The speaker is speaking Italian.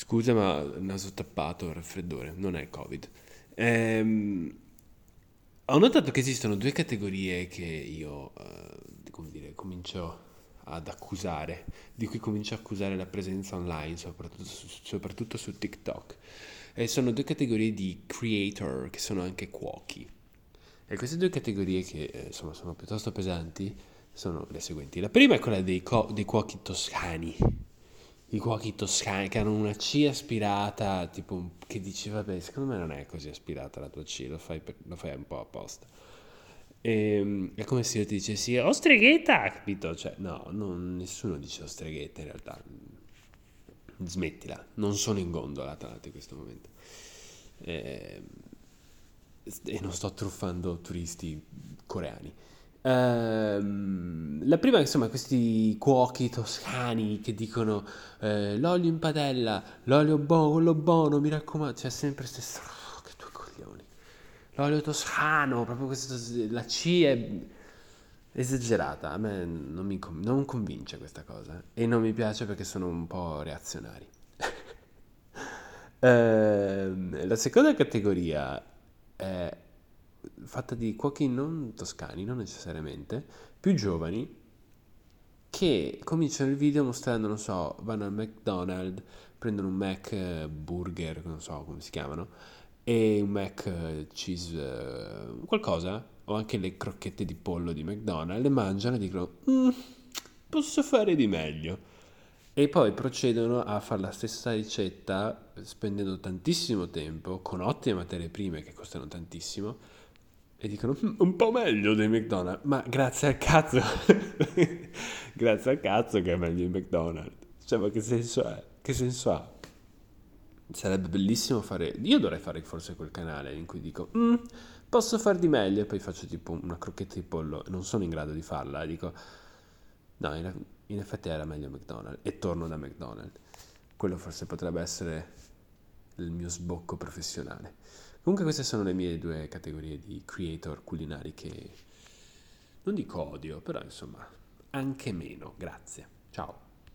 Scusa, ma naso tappato, raffreddore, non è Covid. Ehm, ho notato che esistono due categorie che io, eh, come dire, comincio ad accusare, di cui comincio a accusare la presenza online, soprattutto su, soprattutto su TikTok. E sono due categorie di creator che sono anche cuochi. E queste due categorie che eh, insomma sono piuttosto pesanti sono le seguenti. La prima è quella dei, co- dei cuochi toscani, i cuochi toscani che hanno una C aspirata, tipo che dici vabbè, secondo me non è così aspirata la tua C, lo fai, per, lo fai un po' apposta. E, ehm, è come se io ti dicessi oh streghetta, capito? Cioè, no, non, nessuno dice oh streghetta in realtà. Smettila, non sono in tra l'altro in questo momento. E, ehm, e non sto truffando turisti coreani. Ehm, la prima, insomma, questi cuochi toscani che dicono eh, l'olio in padella, l'olio buono, quello buono, mi raccomando, c'è sempre stesso. Oh, che due coglioni. L'olio toscano, proprio questo, la C è esagerata. A me non mi non convince questa cosa e non mi piace perché sono un po' reazionari. ehm, la seconda categoria è fatta di cuochi non toscani, non necessariamente, più giovani, che cominciano il video mostrando, non so, vanno al McDonald's, prendono un Mac eh, Burger, non so come si chiamano, e un Mac eh, Cheese eh, qualcosa, o anche le crocchette di pollo di McDonald's, le mangiano e dicono, mm, posso fare di meglio. E poi procedono a fare la stessa ricetta spendendo tantissimo tempo, con ottime materie prime che costano tantissimo, e dicono hm, un po' meglio dei McDonald's, ma grazie al cazzo, grazie al cazzo che è meglio di McDonald's. Cioè, ma che senso è? Che senso ha? Sarebbe bellissimo fare, io dovrei fare forse quel canale in cui dico, mm, posso far di meglio e poi faccio tipo una crocchetta di pollo, non sono in grado di farla, e dico, no, in, in effetti era meglio McDonald's e torno da McDonald's. Quello forse potrebbe essere il mio sbocco professionale. Comunque queste sono le mie due categorie di creator culinari che non dico odio, però insomma anche meno. Grazie. Ciao.